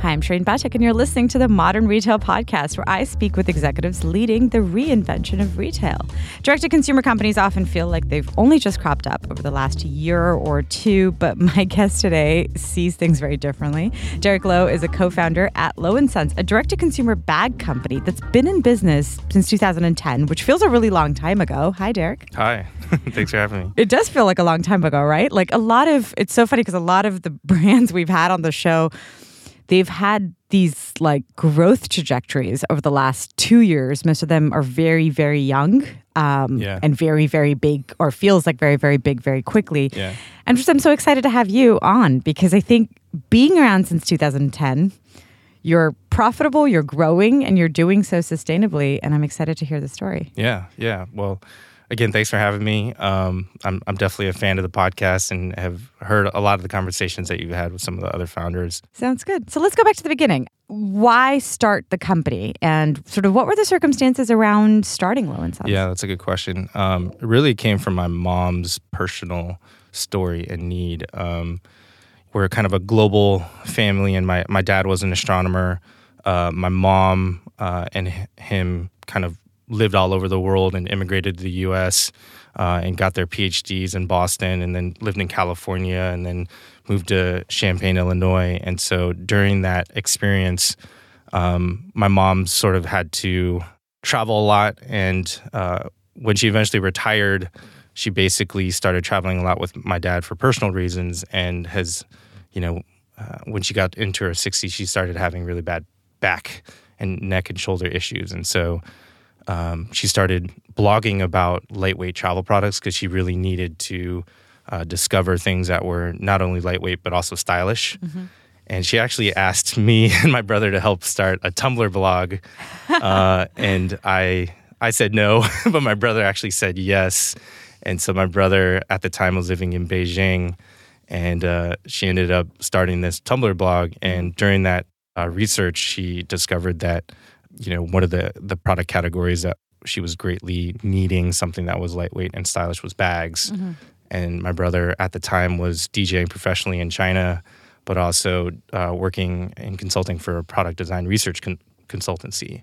Hi, I'm Shareen Pathak, and you're listening to the Modern Retail Podcast, where I speak with executives leading the reinvention of retail. Direct to consumer companies often feel like they've only just cropped up over the last year or two, but my guest today sees things very differently. Derek Lo is a co founder at Lo & Sons, a direct to consumer bag company that's been in business since 2010, which feels a really long time ago. Hi, Derek. Hi. Thanks for having me. It does feel like a long time ago, right? Like a lot of, it's so funny because a lot of the brands we've had on the show they've had these like growth trajectories over the last two years. Most of them are very, very young um, Yeah. and very, very big, or feels like very, very big very quickly. Yeah. And just I'm so excited to have you on because I think being around since 2010, you're profitable, you're growing, and you're doing so sustainably. And I'm excited to hear the story. Yeah. Yeah. Well, again, thanks for having me. Um, I'm, I'm definitely a fan of the podcast and have heard a lot of the conversations that you've had with some of the other founders. Sounds good. So let's go back to the beginning. Why start the company, and sort of what were the circumstances around starting Lo and Sons? Yeah, that's a good question. Um, it really came from my mom's personal story and need. Um, we're kind of a global family, and my, my dad was an astronomer. Uh, my mom uh, and him kind of lived all over the world and immigrated to the U.S. Uh, and got their PhDs in Boston, and then lived in California, and then moved to Champaign, Illinois. And so during that experience, um, my mom sort of had to travel a lot. And uh, when she eventually retired, she basically started traveling a lot with my dad for personal reasons and has, you know, uh, when she got into her 60s, she started having really bad back and neck and shoulder issues. And so um, she started blogging about lightweight travel products because she really needed to uh, discover things that were not only lightweight but also stylish. And she actually asked me and my brother to help start a Tumblr blog, uh, and I I said no, but my brother actually said yes. And so my brother at the time was living in Beijing, and uh, she ended up starting this Tumblr blog. And during that uh, research, she discovered that you know one of the the product categories that she was greatly needing something that was lightweight and stylish was bags. And my brother at the time was DJing professionally in China, but also uh, working and consulting for a product design research con- consultancy.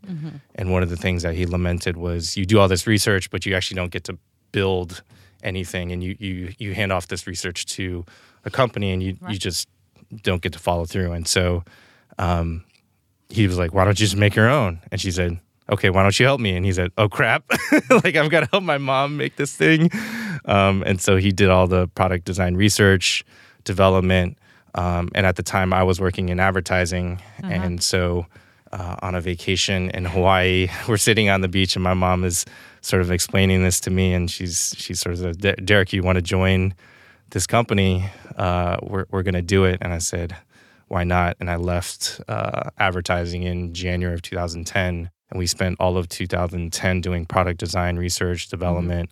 And one of the things that he lamented was you do all this research, but you actually don't get to build anything, and you you you hand off this research to a company, and you you just don't get to follow through. And so um, he was like, "Why don't you just make your own?" And she said, "Okay, why don't you help me?" And he said, "Oh crap! like I've got to help my mom make this thing." Um, and so he did all the product design research, development, um, and at the time I was working in advertising, and so. Uh, on a vacation in Hawaii, we're sitting on the beach, and my mom is sort of explaining this to me, and she's she's sort of said, Derek, you want to join this company? Uh, we're we're gonna do it." And I said, why not? And I left uh, advertising in January of 2010. And we spent all of 2010 doing product design, research, development,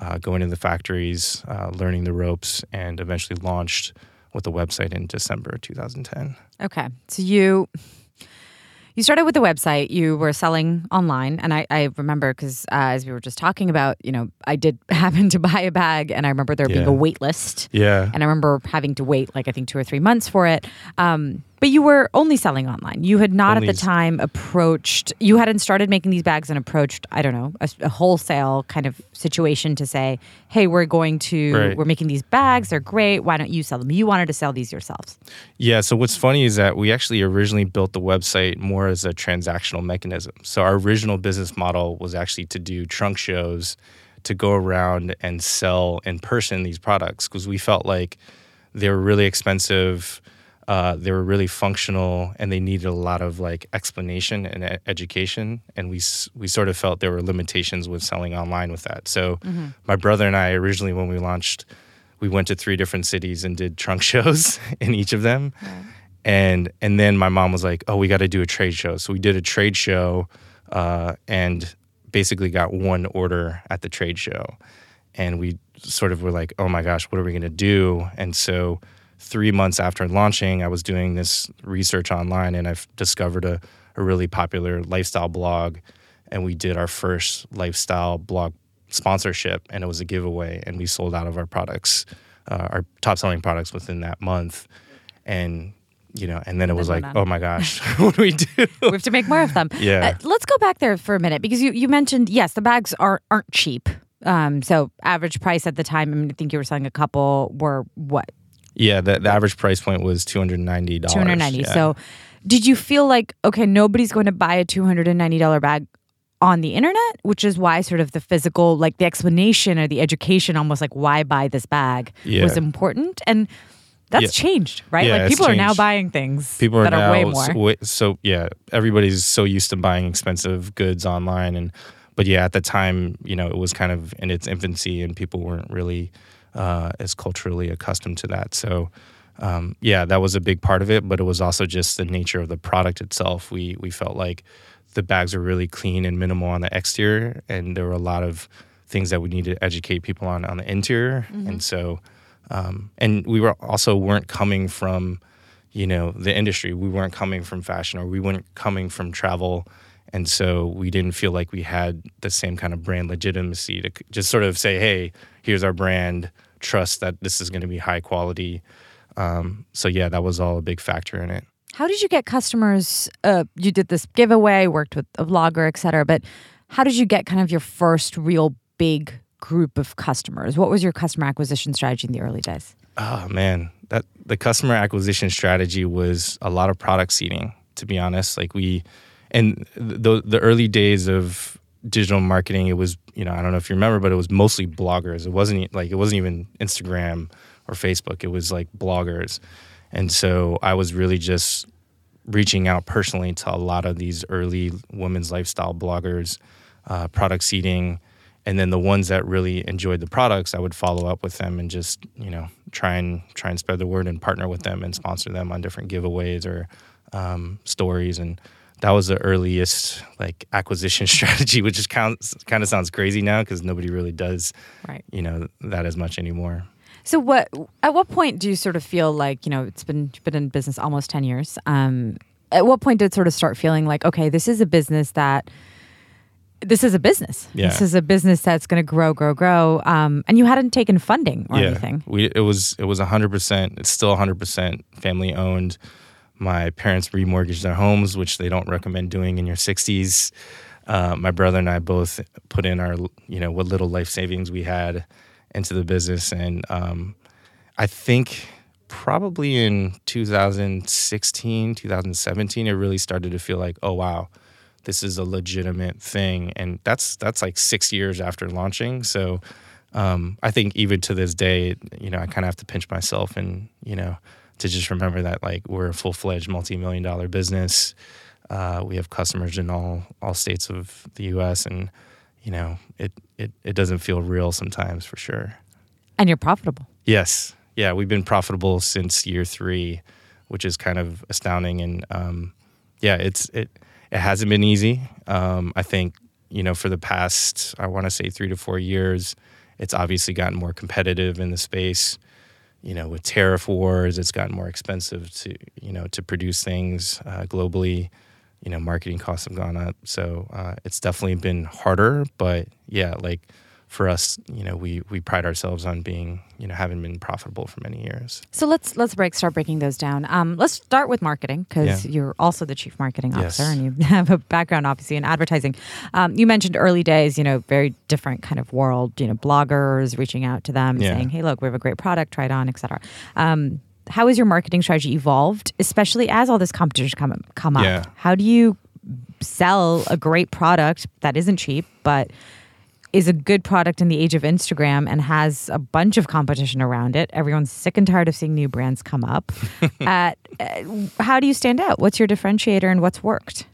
uh, going to the factories, uh, learning the ropes, and eventually launched with the website in December 2010. Okay. So you you started with the website. You were selling online, and I, I remember because uh, as we were just talking about, you know, I did happen to buy a bag, and I remember there being a wait list, Yeah. and I remember having to wait like I think two or three months for it. Um, but you were only selling online. You had not Only at the time approached. You hadn't started making these bags and approached. I don't know a, a wholesale kind of situation to say, "Hey, we're going to Right. we're making these bags. They're great. Why don't you sell them?" You wanted to sell these yourselves. Yeah. So what's funny is that we actually originally built the website more as a transactional mechanism. So our original business model was actually to do trunk shows, to go around and sell in person these products because we felt like they were really expensive. Uh, they were really functional and they needed a lot of like explanation and e- education. And we we sort of felt there were limitations with selling online with that. So my brother and I originally when we launched, we went to three different cities and did trunk shows in each of them. And and then my mom was like, "Oh, we got to do a trade show." So we did a trade show, uh, and basically got one order at the trade show, and we sort of were like, "Oh my gosh, what are we going to do?" And so three months after launching, I was doing this research online, and I've discovered a, a really popular lifestyle blog, and we did our first lifestyle blog sponsorship, and it was a giveaway, and we sold out of our products, uh, our top selling products within that month, and you know, and then it was then like, oh my gosh, what do we do? we have to make more of them. Yeah. Uh, let's go back there for a minute because you, you mentioned yes, the bags are aren't cheap. Um, so average price at the time, I mean, I think you were selling a couple were what yeah, the, the average price point was two hundred ninety dollars. two hundred ninety. So did you feel like okay, nobody's going to buy a two hundred and ninety dollar bag on the internet, which is why sort of the physical, like the explanation or the education, almost like why buy this bag Yeah. was important and. That's Yeah. changed, right? Yeah, like people are now buying things people are that now are way more. So, so yeah everybody's so used to buying expensive goods online and but yeah at the time you know it was kind of in its infancy and people weren't really uh, as culturally accustomed to that. So um, yeah that was a big part of it but it was also just the nature of the product itself. We we felt like the bags were really clean and minimal on the exterior and there were a lot of things that we needed to educate people on on the interior. And so um, and we were also weren't coming from you know the industry. We weren't coming from fashion or we weren't coming from travel. And so we didn't feel like we had the same kind of brand legitimacy to just sort of say hey here's our brand trust that this is going to be high quality um, so yeah that was all a big factor in it How did you get customers? Uh, you did this giveaway, worked with a vlogger, et cetera. But how did you get kind of your first real big group of customers? What was your customer acquisition strategy in the early days? Oh man, that the customer acquisition strategy was a lot of product seeding. To be honest, like we, and the the early days of digital marketing, it was you know I don't know if you remember, but it was mostly bloggers. It wasn't like it wasn't even Instagram or Facebook. It was like bloggers, and so I was really just reaching out personally to a lot of these early women's lifestyle bloggers, uh, product seeding, and then the ones that really enjoyed the products, I would follow up with them and just you know try and try and spread the word and partner with them and sponsor them on different giveaways or um, stories and. That was the earliest like acquisition strategy, which is kind kind of sounds crazy now because nobody really does, Right. you know, that as much anymore. So what? At what point do you sort of feel like you know it's been been in business almost ten years? Um, at what point did it sort of start feeling like okay, this is a business that this is a business. Yeah. This is a business that's going to grow, grow, grow. Um, and you hadn't taken funding or anything. We it was it was hundred percent. It's still hundred percent family owned. My parents remortgaged their homes, which they don't recommend doing in your sixties. Uh, my brother and I both put in our you know what little life savings we had into the business, and um, I think probably in 2016, 2017, it really started to feel like, oh wow, this is a legitimate thing, and that's that's like six years after launching. So um, I think even to this day, you know, I kind of have to pinch myself and you know to just remember that like we're a full fledged multi million dollar business. Uh, we have customers in all all states of the U.S. and you know it it it doesn't feel real sometimes for sure. And you're profitable. Yes. Yeah, we've been profitable since year three, which is kind of astounding. And um, yeah, it's it it hasn't been easy. Um, I think you know for the past I want to say three to four years, it's obviously gotten more competitive in the space. You know, with tariff wars, it's gotten more expensive to you know to produce things uh, globally. You know, marketing costs have gone up, so uh, it's definitely been harder. But yeah, like for us, you know, we we pride ourselves on being, you know, having been profitable for many years. So let's let's break start breaking those down. Um, let's start with marketing because Yeah. you're also the chief marketing Yes. officer and you have a background obviously in advertising. Um, you mentioned early days, you know, very different kind of world. You know, bloggers reaching out to them Yeah. saying, "Hey, look, we have a great product, try it on, etc." Um, how has your marketing strategy evolved, especially as all this competition come come up? Yeah. How do you sell a great product that isn't cheap, but is a good product in the age of Instagram and has a bunch of competition around it. Everyone's sick and tired of seeing new brands come up. At, uh, how do you stand out? What's your differentiator and what's worked?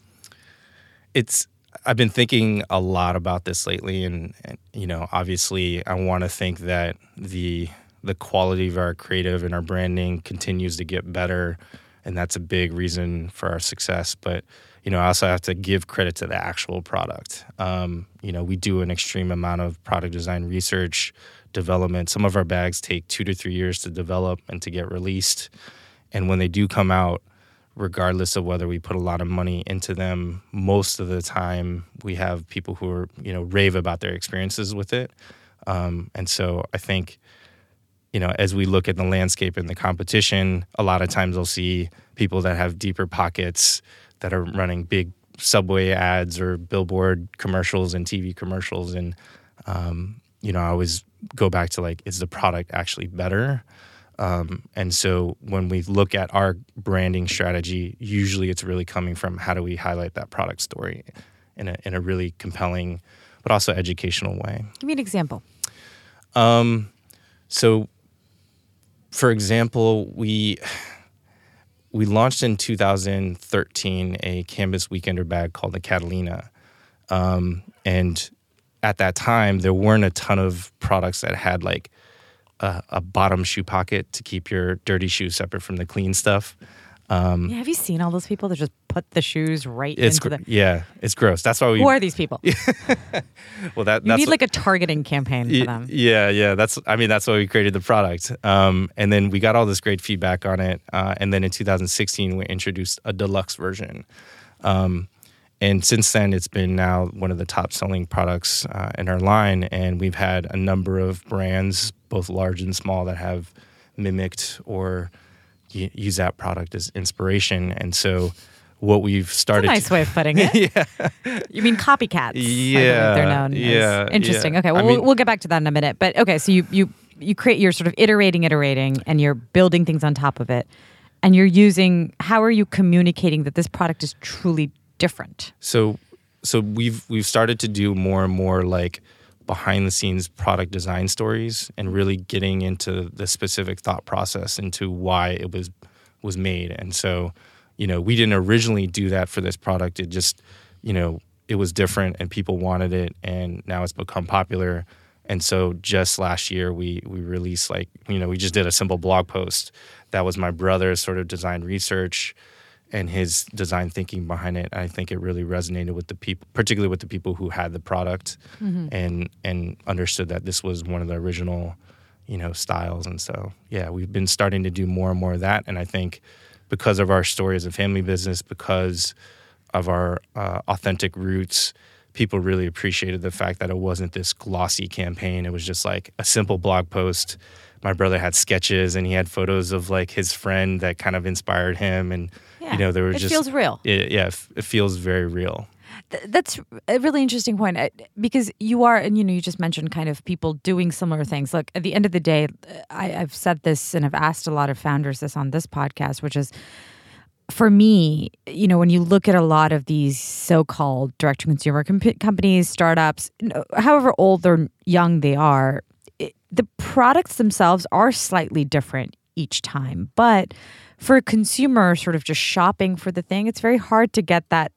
It's I've been thinking a lot about this lately, and, and you know, obviously, I want to think that the the quality of our creative and our branding continues to get better, and that's a big reason for our success. But you know, I also have to give credit to the actual product. Um, you know, we do an extreme amount of product design research, development. Some of our bags take two to three years to develop and to get released, and when they do come out, regardless of whether we put a lot of money into them most of the time we have people who are you know rave about their experiences with it um, and so i think you know, as we look at the landscape and the competition, a lot of times they'll see people that have deeper pockets that are running big subway ads or billboard commercials and TV commercials. And, um, you know, I always go back to like, is the product actually better? Um, and so when we look at our branding strategy, usually it's really coming from how do we highlight that product story in a, in a really compelling, but also educational way. Give me an example. Um, so, for example, we we launched in 2013 a canvas weekender bag called the Catalina, um, and at that time there weren't a ton of products that had like a, a, bottom shoe pocket to keep your dirty shoes separate from the clean stuff. Um, yeah, have you seen all those people They're just put the shoes right it's into gr- the? Yeah, it's gross. That's why we. Who are these people? well, that you that's need like a targeting campaign for them. Yeah, yeah. That's I mean that's why we created the product. Um, and then we got all this great feedback on it. Uh, and then in 2016 we introduced a deluxe version. Um, and since then it's been now one of the top selling products uh, in our line and we've had a number of brands both large and small that have mimicked or use that product as inspiration. And so what we've started. nice to, way of putting it. yeah. You mean copycats? Yeah. they're known. Yeah. As. Interesting. Yeah. Okay. Well, I mean, we'll get back to that in a minute. But okay, so you you you create you're sort of iterating, iterating, and you're building things on top of it, and you're using. How are you communicating that this product is truly different? So, so we've we've started to do more and more like behind the scenes product design stories and really getting into the specific thought process into why it was was made. And so, you know, we didn't originally do that for this product. It just, you know, it was different and people wanted it and now it's become popular. And so just last year we we released like, you know, we just did a simple blog post that was my brother's sort of design research and his design thinking behind it. I think it really resonated with the people, particularly with the people who had the product mm-hmm. and and understood that this was one of the original, you know, styles. And so, yeah, we've been starting to do more and more of that. And I think because of our story as a family business, because of our uh, authentic roots, people really appreciated the fact that it wasn't this glossy campaign. It was just like a simple blog post. My brother had sketches and he had photos of like his friend that kind of inspired him and yeah. You know, there was it just It feels real. It, yeah, it feels very real. Th- that's a really interesting point uh, because you are, and you know, you just mentioned kind of people doing similar things. Look, at the end of the day, I, I've said this and I've asked a lot of founders this on this podcast, which is for me, you know, when you look at a lot of these so-called direct-to-consumer comp- companies, startups, however old or young they are, it, the products themselves are slightly different each time, but for a consumer sort of just shopping for the thing, it's very hard to get that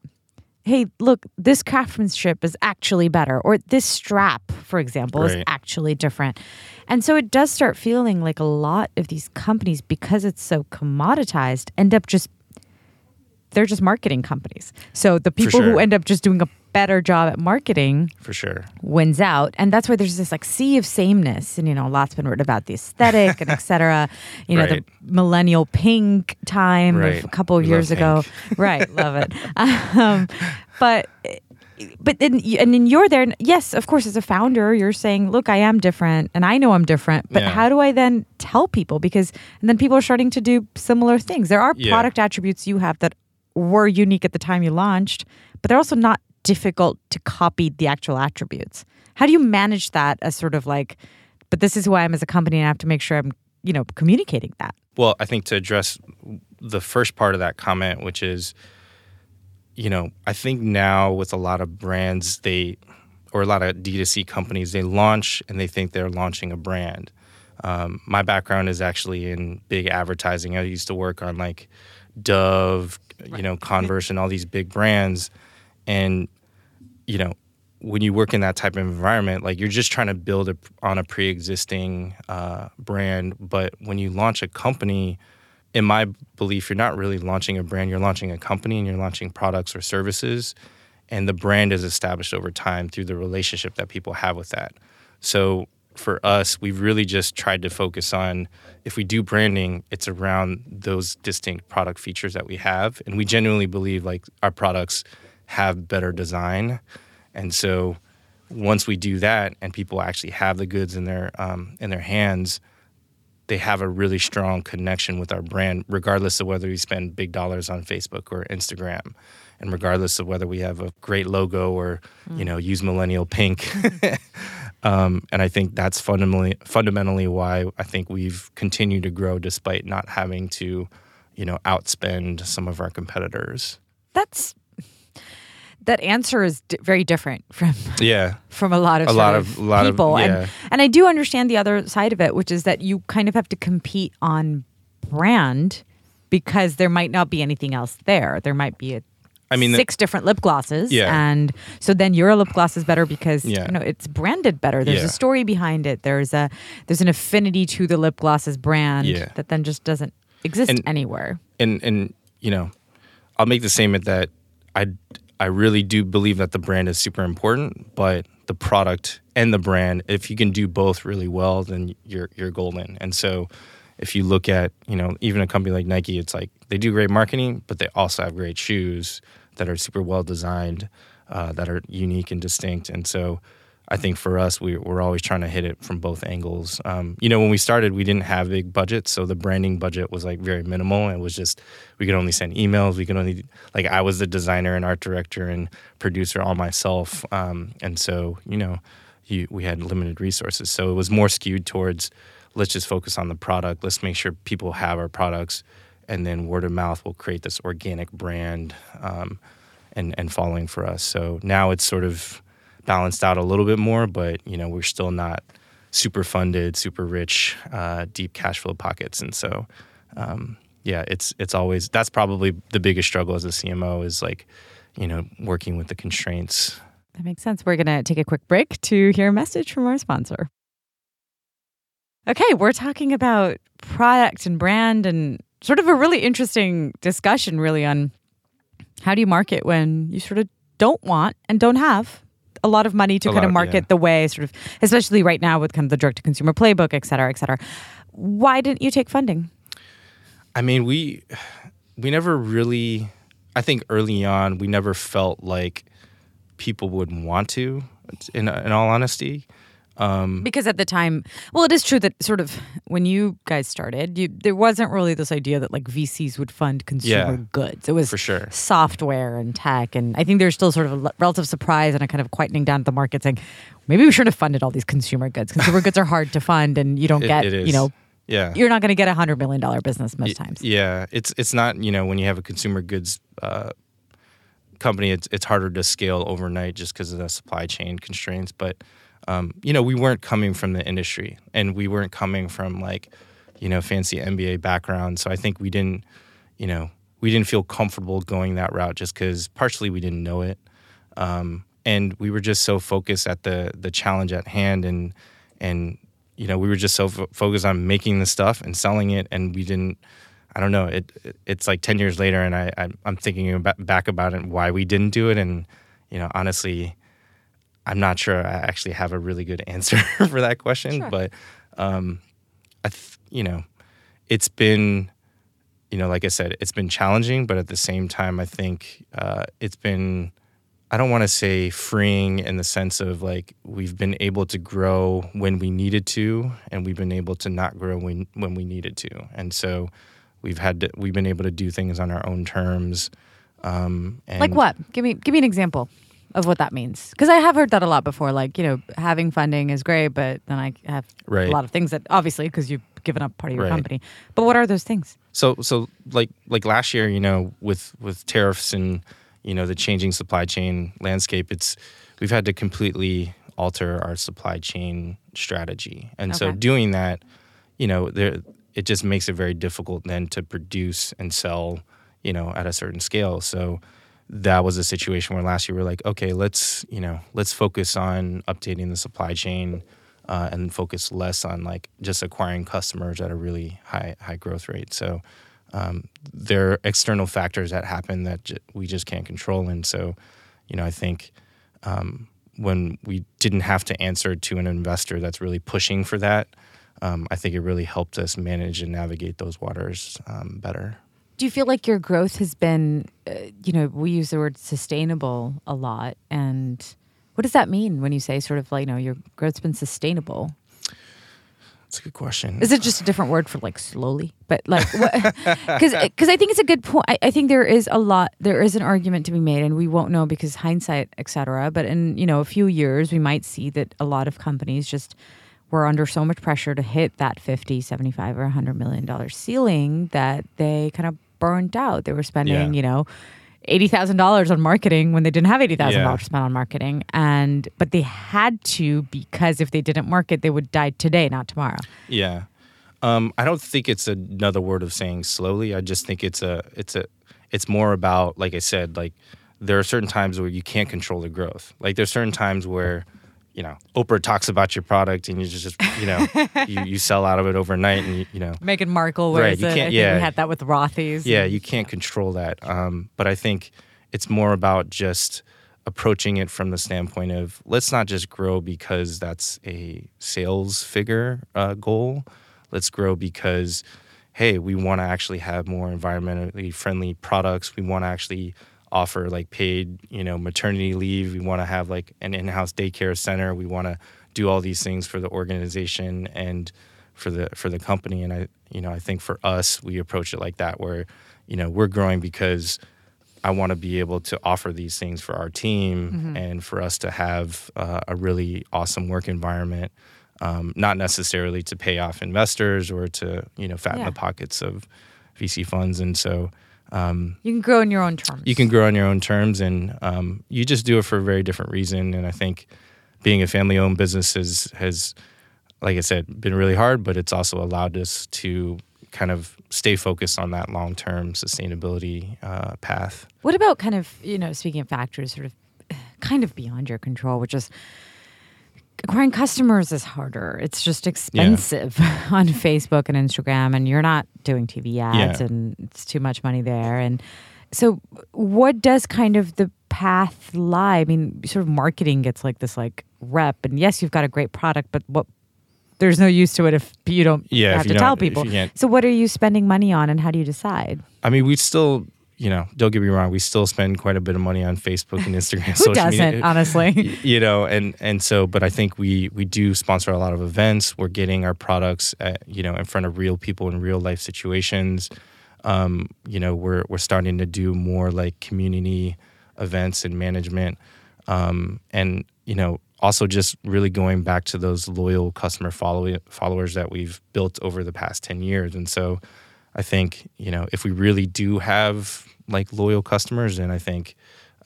hey, look, this craftsmanship is actually better, or this strap, for example, right. is actually different. And so it does start feeling like a lot of these companies, because it's so commoditized, end up just they're just marketing companies. So the people sure. who end up just doing a better job at marketing for sure. wins out. And that's why there's this like sea of sameness. And you know a lot's been written about the aesthetic and etc you know right. the millennial pink time right. of a couple of years ago. right. Love it. Um, but but then and then you're there. Yes of course as a founder you're saying look i am different and i know i'm different. But yeah. how do i then tell people? Because and then people are starting to do similar things. There are yeah. product attributes you have that were unique at the time you launched but they're also not difficult to copy the actual attributes. How do you manage that as sort of like, but this is who I am as a company and I have to make sure I'm, you know, communicating that? Well, I think to address the first part of that comment, which is, you know, I think now with a lot of brands, they, or a lot of D2C companies, they launch and they think they're launching a brand. Um, my background is actually in big advertising. I used to work on like Dove, right. you know, Converse, and all these big brands and you know when you work in that type of environment like you're just trying to build a, on a pre-existing uh, brand. But when you launch a company in my belief you're not really launching a brand. You're launching a company and you're launching products or services. And the brand is established over time through the relationship that people have with that. So for us we've really just tried to focus on if we do branding it's around those distinct product features that we have. And we genuinely believe like our products have better design. And so once we do that and people actually have the goods in their um, in their hands, they have a really strong connection with our brand, regardless of whether we spend big dollars on Facebook or Instagram, and regardless of whether we have a great logo or you know use millennial pink. um, and I think that's fundamentally fundamentally why I think we've continued to grow despite not having to, you know, outspend some of our competitors. That's that answer is d- very different from Yeah, from a lot of A lot of- a lot of- people, yeah. and and I do understand the other side of it, which is that you kind of have to compete on brand because there might not be anything else there. There might be a I mean, the- six different lip glosses, Yeah. and so then your lip gloss is better because Yeah. you know it's branded better. There's Yeah. a story behind it. There's a there's an affinity to the lip glosses brand Yeah. that then just doesn't exist And- anywhere. and and you know, I'll make the statement that I I really do believe that the brand is super important, but the product and the brand, if you can do both really well, then you're you're golden. And so, if you look at you know even a company like Nike, it's like they do great marketing, but they also have great shoes that are super well designed, uh, that are unique and distinct. And so. I think for us, we, we're always trying to hit it from both angles. Um, you know, when we started, we didn't have big budgets, so the branding budget was like very minimal. It was just we could only send emails. We could only like I was the designer and art director and producer all myself, um, and so you know, you, we had limited resources. So it was more skewed towards let's just focus on the product. Let's make sure people have our products, and then word of mouth will create this organic brand um, and and following for us. So now it's sort of balanced out a little bit more, but you know we're still not super funded, super rich, uh, deep cash flow pockets, and so um, yeah, it's it's always that's probably the biggest struggle as a CMO is like you know working with the constraints. That makes sense. We're to take a quick break to hear a message from our sponsor. Okay, we're talking about product and brand and sort of a really interesting discussion, really, on how do you market when you sort of don't want and don't have a lot of money to A kind of market yeah. the way, sort of, especially right now with kind of the direct to consumer playbook, et cetera, et cetera. Why didn't you take funding? I mean, we we never really. I think early on we never felt like people would want to. In in all honesty, um, Because at the time, well, it is true that sort of when you guys started, you, there wasn't really this idea that like VCs would fund consumer Yeah, goods. It was for sure. software and tech, and I think there's still sort of a relative surprise and a kind of quietening down of the market, saying maybe we shouldn't have funded all these consumer goods. Consumer goods are hard to fund, and you don't It- get it you know yeah, you're not going to get a hundred million dollar business most times. Yeah, it's it's not you know when you have a consumer goods uh, company, it's it's harder to scale overnight just because of the supply chain constraints. But um, you know we weren't coming from the industry, and we weren't coming from like you know fancy MBA background. So I think we didn't you know we didn't feel comfortable going that route just because partially we didn't know it, um, and we were just so focused at the the challenge at hand and and you know we were just so fo- focused on making the stuff and selling it and we didn't i don't know it, it it's like 10 years later and i, I i'm thinking about, back about it and why we didn't do it and you know honestly i'm not sure i actually have a really good answer for that question Sure. but um i th- you know it's been you know like i said it's been challenging but at the same time i think uh, it's been I don't want to say freeing in the sense of like we've been able to grow when we needed to, and we've been able to not grow when when we needed to, and so we've had to, we've been able to do things on our own terms. Um, and Like what? Give me give me an example of what that means. Because I have heard that a lot before. Like you know, having funding is great, but then I have Right. a lot of things that obviously because you've given up part of your Right. company. But what are those things? So so like like last year, you know, with with tariffs and you know the changing supply chain landscape, it's we've had to completely alter our supply chain strategy. And so doing that, you know, there it just makes it very difficult then to produce and sell, you know, at a certain scale. So that was a situation where last year we are like, okay, let's, you know, let's focus on updating the supply chain uh, and focus less on like just acquiring customers at a really high high growth rate. So um, there are external factors that happen that j- we just can't control, and so you know I think um, when we didn't have to answer to an investor that's really pushing for that, um, I think it really helped us manage and navigate those waters um, better. Do you feel like your growth has been, uh, you know, we use the word sustainable a lot, and what does that mean when you say sort of like, you know, your growth's been sustainable? That's a good question. Is it just a different word for like slowly? But like, because because I think it's a good point. I, I think there is a lot. There is an argument to be made, and we won't know because hindsight, etc. But in you know a few years, we might see that a lot of companies just were under so much pressure to hit that 50, 75 or 100 million dollar ceiling that they kind of burnt out. They were spending, Yeah. you know, eighty thousand dollars on marketing when they didn't have eighty thousand Yeah. dollars to spend on marketing, and but they had to because if they didn't market, they would die today, not tomorrow. Yeah. Um, I don't think it's another word of saying slowly. I just think it's a it's a it's more about like I said, like there are certain times where you can't control the growth. Like there's certain times where, you know, Oprah talks about your product and you just you know you, you sell out of it overnight and you, you know Meghan Markle Right, wears you it. Can't- think yeah. we had that with Rothy's. yeah you can't control that. Um, but I think it's more about just approaching it from the standpoint of let's not just grow because that's a sales figure uh, goal. Let's grow because hey, we want to actually have more environmentally friendly products. We want to actually offer like paid, you know, maternity leave. We want to have like an in-house daycare center. We want to do all these things for the organization and for the for the company. And I, you know, I think for us, we approach it like that, where, you know, we're growing because I want to be able to offer these things for our team and for us to have uh, a really awesome work environment. Um, not necessarily to pay off investors or to you know fatten Yeah. the pockets of VC funds, and so um, You can grow on your own terms. you can grow on your own terms, and um, you just do it for a very different reason. And I think being a family-owned business has has, like I said, been really hard, but it's also allowed us to kind of stay focused on that long-term sustainability uh, path. What about kind of, you know, speaking of factors sort of kind of beyond your control, which is acquiring customers is harder. It's just expensive on Facebook and Instagram and you're not doing TV ads Yeah. and it's too much money there and so what does kind of the path lie? I mean, sort of marketing gets like this like rep and yes, you've got a great product, but what there's no use to it if you don't Yeah, have to tell people. So what are you spending money on and how do you decide? I mean, we still, you know, don't get me wrong, we still spend quite a bit of money on Facebook and Instagram. Who social doesn't, media. honestly? You know and and so but i think we we do sponsor a lot of events we're getting our products at, you know in front of real people in real life situations um, you know we're we're starting to do more like community events and management um, and you know also just really going back to those loyal customer follow- followers that we've built over the past 10 years and so i think you know if we really do have like loyal customers then i think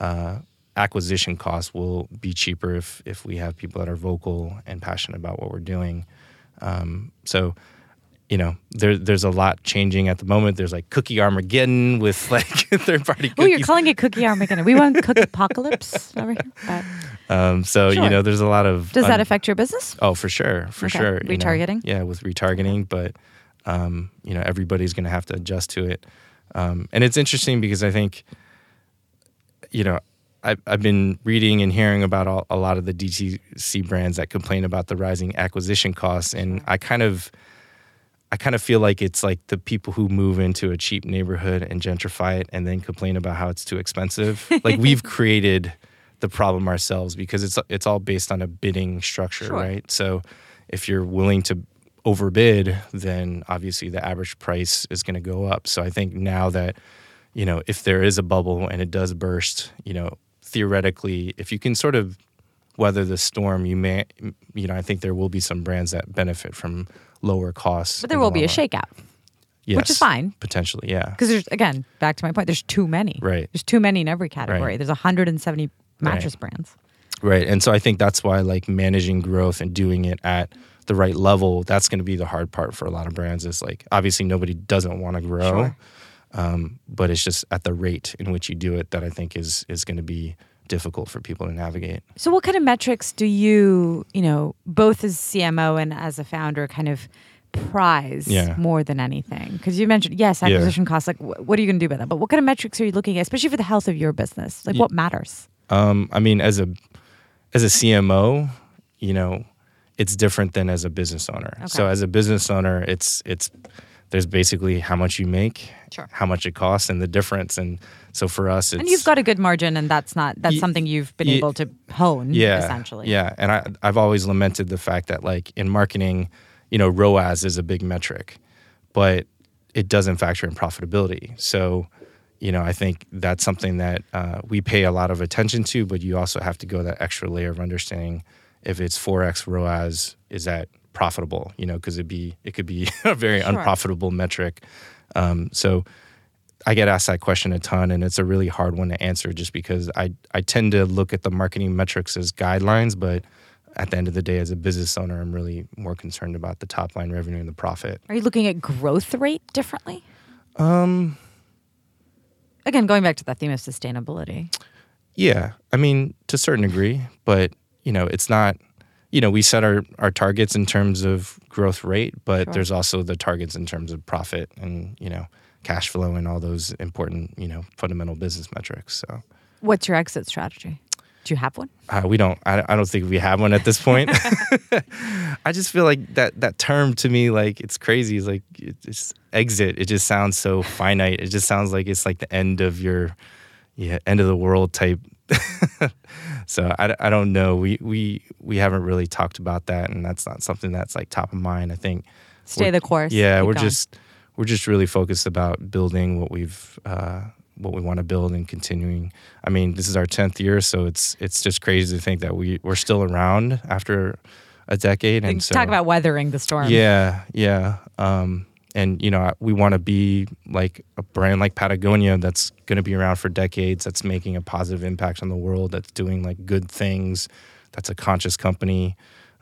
uh, acquisition costs will be cheaper if if we have people that are vocal and passionate about what we're doing um, so you know, there, there's a lot changing at the moment. There's like cookie Armageddon with like third party cookies. Oh, you're calling it cookie Armageddon. We want cookie apocalypse over here. But um, so Sure. you know, there's a lot of does that affect your business? Oh, for sure, for Okay. sure. you know. Retargeting? yeah, with retargeting, but um, you know, everybody's going to have to adjust to it. Um, and it's interesting because I think, you know, I've, I've been reading and hearing about all, a lot of the DTC brands that complain about the rising acquisition costs, and I kind of, I kind of feel like it's like the people who move into a cheap neighborhood and gentrify it, and then complain about how it's too expensive. like we've created the problem ourselves because it's it's all based on a bidding structure, Sure. right? So if you're willing to overbid, then obviously the average price is going to go up. So I think now that you know if there is a bubble and it does burst, you know theoretically, if you can sort of weather the storm, you may, you know, I think there will be some brands that benefit from lower costs. But there in the will be a shakeout yes, which is fine. potentially. Yeah, because there's again back to my point. There's too many. Right. There's too many in every category. Right. There's 170 mattress brands. Right. And so I think that's why like managing growth and doing it at the right level, that's going to be the hard part for a lot of brands is like obviously nobody doesn't want to grow. Sure. Um, but it's just at the rate in which you do it that I think is is going to be difficult for people to navigate. So what kind of metrics do you, you know, both as CMO and as a founder, kind of prize Yeah. more than anything? Because you mentioned yes, Yeah. acquisition costs. Like, wh- what are you going to do about that? But what kind of metrics are you looking at, especially for the health of your business? Like, Ye- what matters? Um, I mean, as a as a CMO, you know, it's different than as a business owner. So as a business owner, it's it's there's basically how much you make, Sure. how much it costs, and the difference. And so for us, it's And you've got a good margin, and that's not that's Ye- something you've been ye- able to hone. yeah, essentially. Yeah, and I I've always lamented the fact that like in marketing, you know, ROAS is a big metric, but it doesn't factor in profitability. So, you know, I think that's something that uh, we pay a lot of attention to, but you also have to go that extra layer of understanding if it's 4x ROAS, is that profitable? You know, because it'd be it could be a very Sure. unprofitable metric. Um, so I get asked that question a ton, and it's a really hard one to answer just because I I tend to look at the marketing metrics as guidelines, but at the end of the day, as a business owner, I'm really more concerned about the top line revenue and the profit. Are you looking at growth rate differently? Um, Again, going back to that theme of sustainability. Yeah, I mean to a certain degree, but you know, it's not. You know, we set our our targets in terms of growth rate, but Sure. there's also the targets in terms of profit and you know cash flow and all those important you know fundamental business metrics. So What's your exit strategy? Do you have one? uh, we don't. I, I don't think we have one at this point. I just feel like that that term to me, like it's crazy. It's like it's exit. It just sounds so finite. It just sounds like it's like the end of your, yeah, end of the world type. so I, I don't know. We we we haven't really talked about that, and that's not something that's like top of mind. I think. Stay the course. Yeah, keep we're going. just we're just really focused about building what we've uh, what we want to build and continuing. I mean, this is our tenth year, so it's it's just crazy to think that we we're still around after a decade. And so talk about weathering the storm. yeah, yeah. Um, and you know, we want to be like a brand like Patagonia that's going to be around for decades. That's making a positive impact on the world. That's doing like good things. That's a conscious company,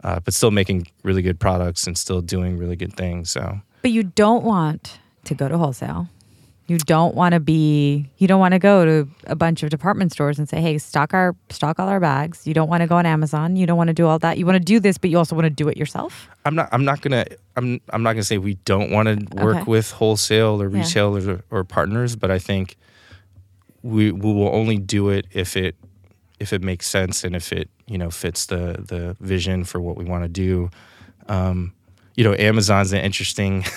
uh, but still making really good products and still doing really good things. So But you don't want to go to wholesale. You don't want to be you don't want to go to a bunch of department stores and say, "Hey, stock our stock all our bags." You don't want to go on Amazon. You don't want to do all that. You want to do this, but you also want to do it yourself. I'm not. I'm not gonna. I'm. I'm not gonna say we don't want to work Okay. with wholesale or Yeah. retailers or, or partners, but I think we we will only do it if it if it makes sense and if it you know fits the the vision for what we want to do. Um, you know, Amazon's an interesting.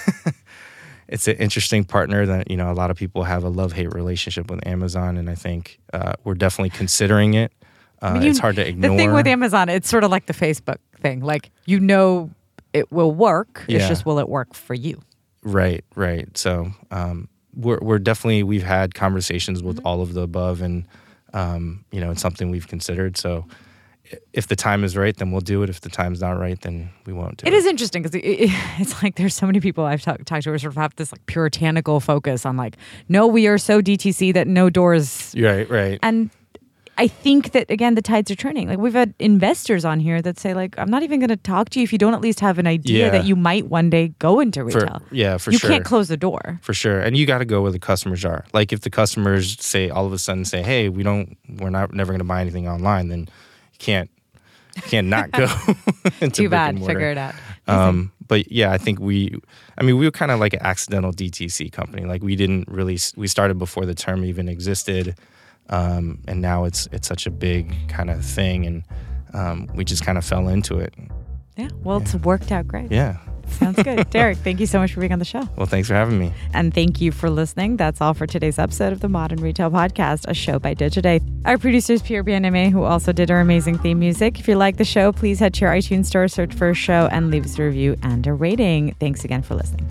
it's an interesting partner that you know a lot of people have a love hate relationship with Amazon, and I think uh, we're definitely considering it. Uh, mean, it's hard to ignore. The thing with Amazon, it's sort of like the Facebook thing. Like you know it will work. It's just will it work for you? Right, right. So um, we're we're definitely we've had conversations with Mm-hmm. all of the above, and um, you know it's something we've considered. So i- if the time is right, then we'll do it. If the time's not right, then we won't do It it. is interesting because it, it, it's like there's so many people I've talked talked to who sort of have this like puritanical focus on like, no, we are so DTC that no doors. Right, right. And I think that again the tides are turning. Like we've had investors on here that say like, I'm not even going to talk to you if you don't at least have an idea Yeah. that you might one day go into For, retail. yeah, for you sure. You can't close the door. for sure. And you got to go where the customers are. Like if the customers say all of a sudden say, "Hey, we don't, we're not never going to buy anything online," then can't, can't not go. into Too bad. Figure it out. Um, but yeah, I think we, I mean, we were kind of like an accidental DTC company. Like we didn't really, we started before the term even existed. Um, and now it's, it's such a big kind of thing. And, um, we just kind of fell into it. yeah. Well, it's worked out great. Yeah. Sounds good. Derek, thank you so much for being on the show. Well, thanks for having me. And thank you for listening. That's all for today's episode of the Modern Retail Podcast, a show by Digiday. Our producer is Pierre Bien-Aimé, who also did our amazing theme music. If you like the show, please head to your iTunes store, search for a show, and leave us a review and a rating. Thanks again for listening.